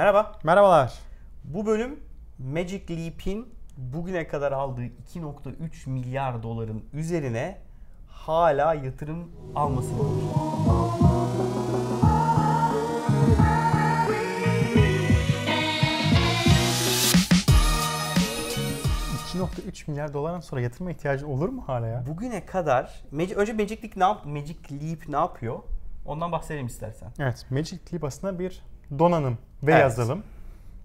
Merhaba. Merhabalar. Bu bölüm Magic Leap'in bugüne kadar aldığı 2.3 milyar doların üzerine hala yatırım almasını konuşuyoruz. 2.3 milyar dolardan sonra yatırıma ihtiyacın olur mu hala ya? Bugüne kadar önce Magic Leap ne, yap, Magic Leap ne yapıyor? Ondan bahsedelim istersen. Evet, Magic Leap aslında bir donanım ve Evet. yazılım.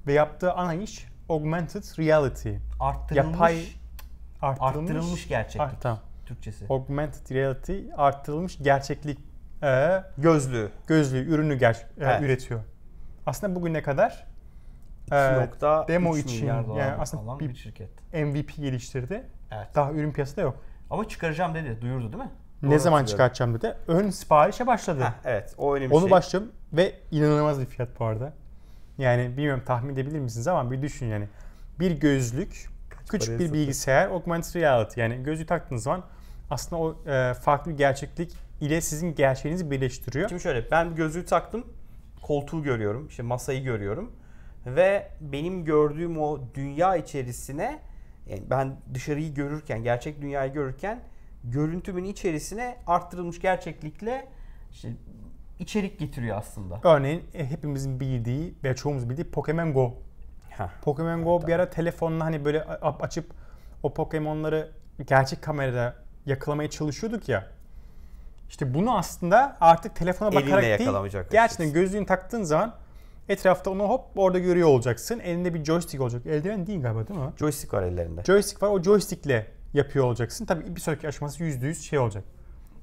Ve yaptığı ana iş augmented reality. Arttırılmış, Yapay artırılmış, arttırılmış gerçeklik. Ah, tamam. Türkçesi. Augmented reality artırılmış gerçeklik e, Gözlüğü. gözlüğü, ürünü ger- e, Evet. üretiyor. Aslında bugüne kadar e, 2.3 demo için, yani aslında bir- bir şirket. MVP geliştirdi. Evet. Daha ürün piyasada yok. Ama çıkaracağım dedi. Duyurdu değil mi? Ne zaman çıkartacağım dedi. Ön siparişe başladı. Heh, evet. O önemli Onu şey. başladım ve inanılmaz bir fiyat bu arada. Yani bilmiyorum tahmin edebilir misiniz ama bir düşün yani. Bir gözlük, küçük paraya bir bilgisayar, augmented reality. Yani gözlüğü taktığınız zaman aslında o e, farklı bir gerçeklik ile sizin gerçeğinizi birleştiriyor. Şimdi şöyle ben gözlüğü taktım. Koltuğu görüyorum. işte masayı görüyorum. Ve benim gördüğüm o dünya içerisine yani ben dışarıyı görürken, gerçek dünyayı görürken görüntümün içerisine arttırılmış gerçeklikle işte içerik getiriyor aslında. Örneğin e, hepimizin bildiği ve çoğumuz bildiği Pokemon Go. Heh. Pokemon Go bir ara telefonla hani böyle açıp o Pokemon'ları gerçek kamerada yakalamaya çalışıyorduk ya. İşte bunu aslında artık telefona Elinle bakarak değil, gerçekten gözlüğünü taktığın zaman etrafta onu hop orada görüyor olacaksın. Elinde bir joystick olacak. Eldiven değil galiba değil mi? Joystick var ellerinde. Joystick var. O joystickle yapıyor olacaksın. Tabii bir sonraki aşaması %100 şey olacak.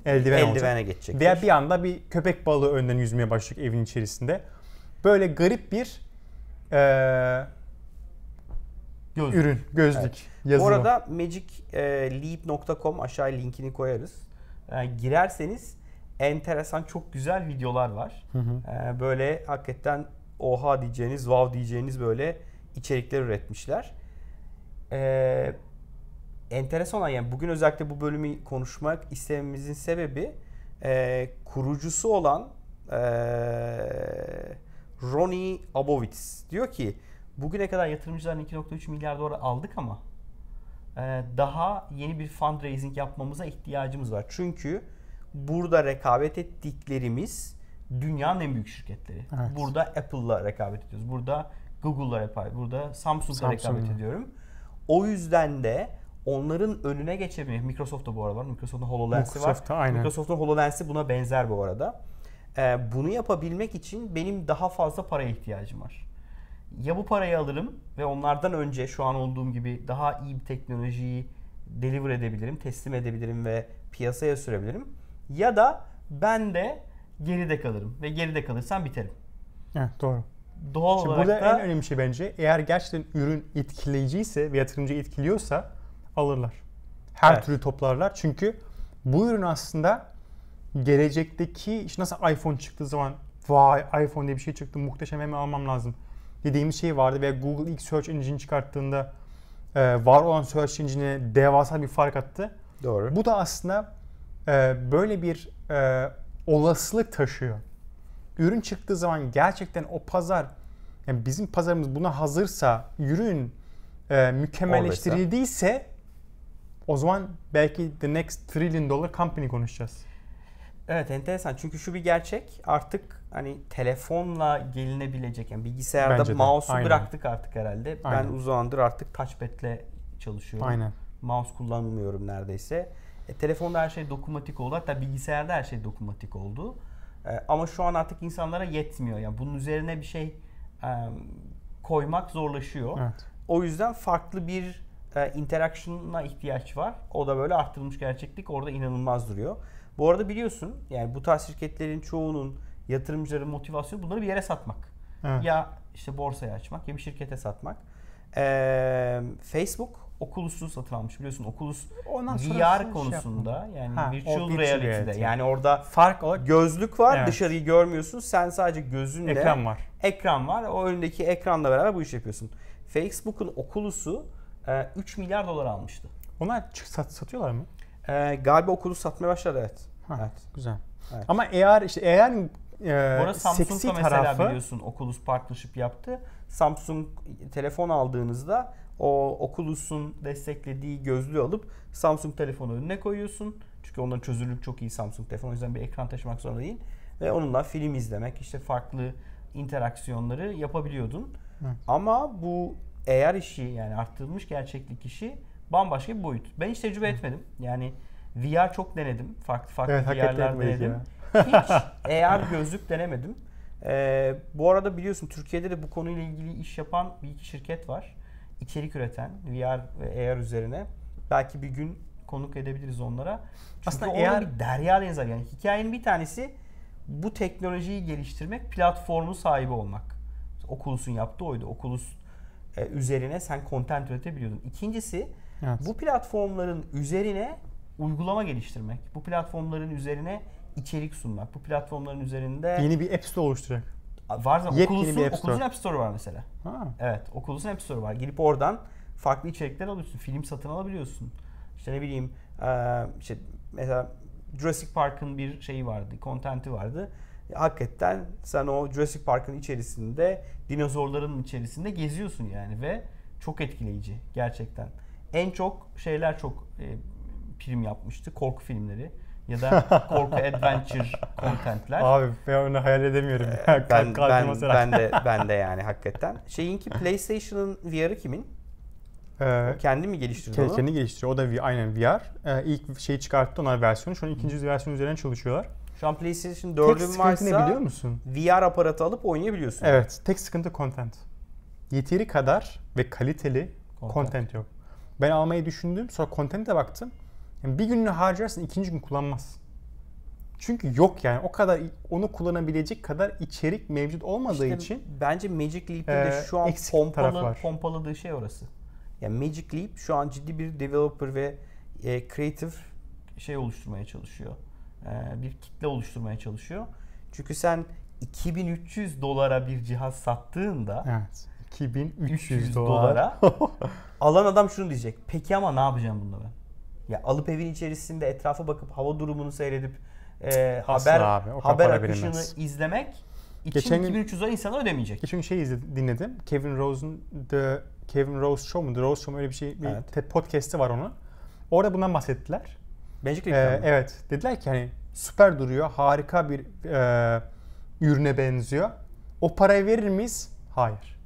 Eldiven olacak. Eldivene geçecek. Veya bir anda bir köpek balığı önden yüzmeye başlayacak evin içerisinde. Böyle garip bir eee, Gözlük. ürün, gözlük, Bu yazılım. arada magicleap.com aşağıya linkini koyarız. Ee, girerseniz enteresan çok güzel videolar var. Ee, böyle hakikaten oha diyeceğiniz, wow diyeceğiniz böyle içerikler üretmişler. Ee, enteresan olan yani bugün özellikle bu bölümü konuşmak istememizin sebebi e, kurucusu olan e, Ronnie Abovitz diyor ki bugüne kadar yatırımcıların 2.3 milyar dolar aldık ama e, daha yeni bir fundraising yapmamıza ihtiyacımız var. Çünkü burada rekabet ettiklerimiz dünyanın en büyük şirketleri. Evet. Burada Apple'la rekabet ediyoruz. Burada Google'la rekabet burada Samsung'la rekabet Samsung'la. ediyorum. O yüzden de onların önüne geçebilmek. Microsoft da bu arada var. Microsoft'un HoloLens'i var. Microsoft'ta aynen. Microsoft'un HoloLens'i buna benzer bu arada. Ee, bunu yapabilmek için benim daha fazla paraya ihtiyacım var. Ya bu parayı alırım ve onlardan önce şu an olduğum gibi daha iyi bir teknolojiyi deliver edebilirim, teslim edebilirim ve piyasaya sürebilirim. Ya da ben de geride kalırım ve geride kalırsam biterim. Evet, doğru. Doğal Şimdi olarak burada da en önemli şey bence eğer gerçekten ürün etkileyiciyse ve yatırımcıyı etkiliyorsa alırlar. Her Evet. türlü toplarlar. Çünkü bu ürün aslında gelecekteki işte nasıl iPhone çıktığı zaman vay iPhone diye bir şey çıktı muhteşem hemen almam lazım dediğimiz şey vardı ve Google ilk search engine çıkarttığında e, var olan search engine'e devasa bir fark attı. doğru. Bu da aslında e, böyle bir e, olasılık taşıyor. Ürün çıktığı zaman gerçekten o pazar, yani bizim pazarımız buna hazırsa, ürün e, mükemmelleştirildiyse o zaman belki the next trillion dollar company konuşacağız. Evet enteresan çünkü şu bir gerçek artık hani telefonla gelinebilecek yani bilgisayarda mouse'u bıraktık artık herhalde. Aynen. Ben uzun zamandır artık touchpad'le çalışıyorum. Aynen. Mouse kullanmıyorum neredeyse. E, telefonda her şey dokunmatik oldu. Hatta bilgisayarda her şey dokunmatik oldu. E, ama şu an artık insanlara yetmiyor. Yani bunun üzerine bir şey e, koymak zorlaşıyor. Evet. O yüzden farklı bir e, interaction'a ihtiyaç var. O da böyle arttırılmış gerçeklik orada inanılmaz duruyor. Bu arada biliyorsun yani bu tarz şirketlerin çoğunun yatırımcıların motivasyonu bunları bir yere satmak. Evet. Ya işte borsaya açmak ya bir şirkete satmak. Ee, Facebook Oculus'u satın almış biliyorsun. Oculus Ondan VR şey konusunda yani Ha, virtual virtual reality'de reality. yani orada Fark olarak gözlük var Evet. dışarıyı görmüyorsun sen sadece gözünle ekran var. ekran var. O önündeki ekranla beraber bu işi yapıyorsun. Facebook'un Oculus'u e, 3 milyar dolar almıştı. Onlar çık- sat, satıyorlar mı? E, galiba Oculus satmaya başladı evet. Ha, Evet. Güzel. Evet. Ama eğer işte eğer e, da mesela tarafı biliyorsun Oculus partnership yaptı. Samsung telefon aldığınızda o Oculus'un desteklediği gözlüğü alıp Samsung telefonu önüne koyuyorsun. Çünkü onların çözünürlük çok iyi Samsung telefonu. O yüzden bir ekran taşımak zorunda değil. Ve onunla film izlemek, işte farklı interaksiyonları yapabiliyordun. Hı. Ama bu eğer işi yani arttırılmış gerçeklik işi bambaşka bir boyut. Ben hiç tecrübe etmedim. Yani VR çok denedim. Farklı farklı Evet, VR'ler denedim. ya. Hiç AR gözlük denemedim. Ee, bu arada biliyorsun Türkiye'de de bu konuyla ilgili iş yapan bir iki şirket var. İçerik üreten VR ve AR üzerine. Belki bir gün konuk edebiliriz onlara. Çünkü Aslında AR bir derya deniz. Yani hikayenin bir tanesi bu teknolojiyi geliştirmek, platformu sahibi olmak. Oculus'un yaptığı oydu. Oculus e, üzerine sen content üretebiliyordun. İkincisi Evet. bu platformların üzerine uygulama geliştirmek. Bu platformların üzerine içerik sunmak. Bu platformların üzerinde Yeni bir App Store oluşturacak. var zaten Oculus'un, App Store. Oculus'un App Store var mesela. Ha. Evet, Oculus'un App Store var. Girip oradan farklı içerikler alıyorsun. Film satın alabiliyorsun. İşte ne bileyim, işte mesela Jurassic Park'ın bir şeyi vardı, content'i vardı. Hakikaten sen o Jurassic Park'ın içerisinde, dinozorların içerisinde geziyorsun yani ve çok etkileyici gerçekten. En çok şeyler çok e, prim yapmıştı, korku filmleri ya da korku adventure contentler. Abi ben onu hayal edemiyorum. ya. ben, ben, ben de ben de yani hakikaten. Şeyinki PlayStation'ın VR'ı kimin? Ee, Kendi mi geliştirdi Ke- onu? kendi geliştiriyor. O da v- aynen VR. Ee, ilk şeyi çıkarttı onlar versiyonu. Şu an ikinci versiyon üzerine çalışıyorlar. Şu an PlayStation Tek 4'ün sıkıntı ne varsa biliyor musun? VR aparatı alıp oynayabiliyorsun. Evet. Tek sıkıntı content. Yeteri kadar ve kaliteli Content. content, yok. Ben almayı düşündüm. Sonra content'e baktım. Yani bir gününü harcarsın ikinci gün kullanmaz. Çünkü yok yani o kadar onu kullanabilecek kadar içerik mevcut olmadığı İşte için bence Magic Leap'in de şu an pompalı, pompaladığı şey orası. Yani Magic Leap şu an ciddi bir developer ve e, creative şey oluşturmaya çalışıyor. E, bir kitle oluşturmaya çalışıyor. Çünkü sen 2300 dolara bir cihaz sattığında evet 2300 300 dolar. dolara alan adam şunu diyecek. Peki ama ne yapacağım bununla ben? Ya alıp evin içerisinde etrafa bakıp hava durumunu seyredip e, Asla haber abi, haber akışını verilmez. izlemek için Geçen gün- 2300 dolar insanlar ödemeyecek. Geçen gün şey izledim, dinledim. Kevin Rose'un The Kevin Rose Show mu? The Rose Show mu öyle bir şey bir Evet. podcast'i var onun. Orada bundan bahsettiler. Magic Ee, Leap'ten mi? evet. Dediler ki hani süper duruyor. Harika bir e, ürüne benziyor. O parayı verir miyiz? Hayır.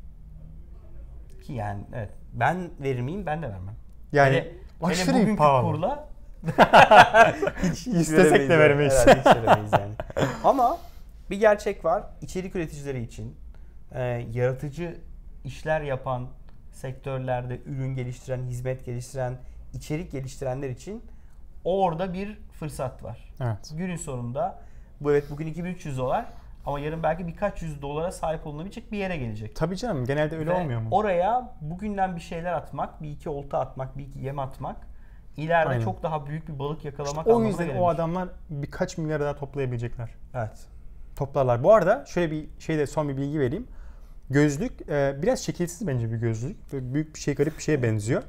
Ki yani evet. Ben verir miyim? Ben de vermem. Yani hele, aşırı hele pahalı. kurla İstesek de veremeyiz. Herhalde hiç veremeyiz yani. Ama bir gerçek var. İçerik üreticileri için e, yaratıcı işler yapan sektörlerde ürün geliştiren, hizmet geliştiren, içerik geliştirenler için orada bir fırsat var. Evet. Günün sonunda bu evet bugün 2300 dolar ama yarın belki birkaç yüz dolara sahip olunabilecek bir yere gelecek. Tabii canım genelde öyle Ve olmuyor mu? Oraya bugünden bir şeyler atmak, bir iki olta atmak, bir iki yem atmak ileride Aynen. çok daha büyük bir balık yakalamak o anlamına yüzden gelir. o adamlar birkaç milyar daha toplayabilecekler. Evet. Toplarlar. Bu arada şöyle bir şeyde son bir bilgi vereyim. Gözlük e, biraz şekilsiz bence bir gözlük. Böyle büyük bir şey garip bir şeye benziyor.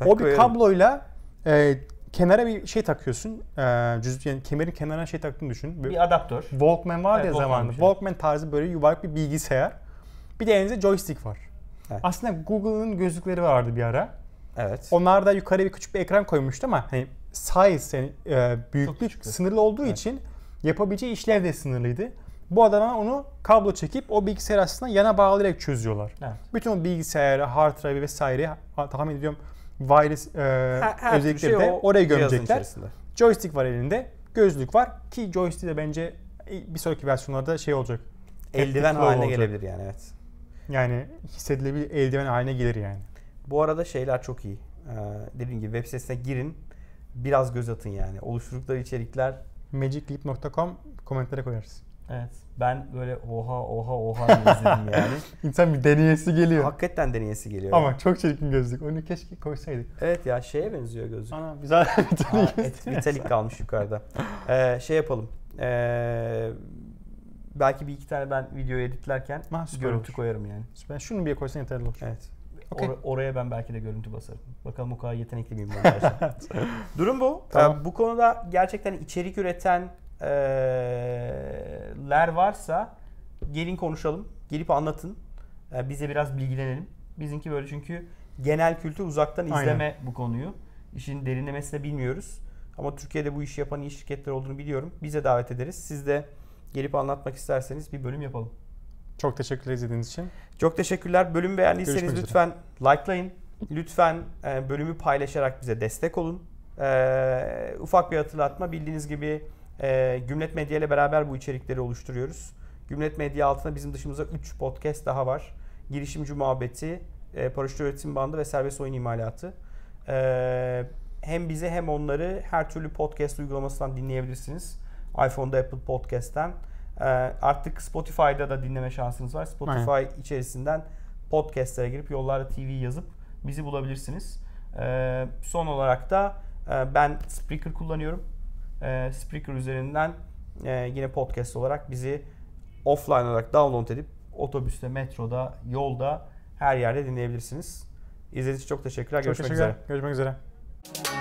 Ben o bir kabloyla e, kenara bir şey takıyorsun. E, cüz, yani kemerin kenarına şey taktığını düşün. Böyle Bir adaptör. Walkman var Evet, ya Walkman zamanında. şey. Walkman tarzı böyle yuvarlak bir bilgisayar. Bir de elinizde joystick var. Evet. Aslında Google'ın gözlükleri vardı bir ara. Evet. Onlar da yukarı bir küçük bir ekran koymuştu ama hani size yani e, büyüklük sınırlı olduğu Evet. için yapabileceği işlev de sınırlıydı. Bu adamlar onu kablo çekip o bilgisayar aslında yana bağlayarak çözüyorlar. Evet. Bütün o bilgisayarı, hard drive vesaire tahmin ediyorum wireless e, Her, her özellikleri şey de o oraya gömecekler. Joystick var elinde, gözlük var ki joystick de bence bir sonraki versiyonlarda şey olacak. Eldiven haline olacak. gelebilir yani evet. Yani hissedilebilir eldiven haline gelir yani. Bu arada şeyler çok iyi. Ee, dediğim gibi web sitesine girin. Biraz göz atın yani. Oluşturdukları içerikler magicleap.com komentlere koyarız. Evet. Ben böyle oha oha oha diye izledim yani. İnsan bir deneyesi geliyor. Hakikaten deneyesi geliyor. Ama çok çirkin gözlük. Onu keşke koysaydık. Evet ya şeye benziyor gözlük. Ana güzel et, vitalik kalmış yukarıda. Ee, şey yapalım. Ee, belki bir iki tane ben videoyu editlerken Ha, süper görüntü olur. koyarım yani. Ben şunu bir koysan yeterli olur. Evet. Okey. Or- oraya ben belki de görüntü basarım. Bakalım o kadar yetenekli miyim ben. Durum bu. Tamam. Ee, bu konuda gerçekten içerik üreten ler varsa gelin konuşalım. Gelip anlatın. E, bize biraz bilgilenelim. Bizimki böyle çünkü genel kültür uzaktan izleme Aynen. bu konuyu. İşin derinlemesine bilmiyoruz. Ama Türkiye'de bu işi yapan iyi şirketler olduğunu biliyorum. Bize davet ederiz. Siz de gelip anlatmak isterseniz bir bölüm yapalım. Çok teşekkürler izlediğiniz için. Çok teşekkürler. Bölümü beğendiyseniz Görüşmek lütfen likelayın. Lütfen bölümü paylaşarak bize destek olun. E, ufak bir hatırlatma. Bildiğiniz gibi e, Gümlet Medya ile beraber bu içerikleri oluşturuyoruz. Gümlet Medya altında bizim dışımızda 3 podcast daha var. Girişimci Muhabbeti, e, Paraşüt Üretim Bandı ve Serbest Oyun İmalatı. E, hem bizi hem onları her türlü podcast uygulamasından dinleyebilirsiniz. iPhone'da Apple Podcast'ten. E, artık Spotify'da da dinleme şansınız var. Spotify Aynen. içerisinden podcastlere girip Yollarda TV yazıp bizi bulabilirsiniz. E, son olarak da e, ben Spreaker kullanıyorum. E, Spreaker üzerinden e, yine podcast olarak bizi offline olarak download edip otobüste, metroda, yolda her yerde dinleyebilirsiniz. İzlediğiniz için çok teşekkürler. Çok Görüşmek teşekkürler. üzere. Görüşmek üzere.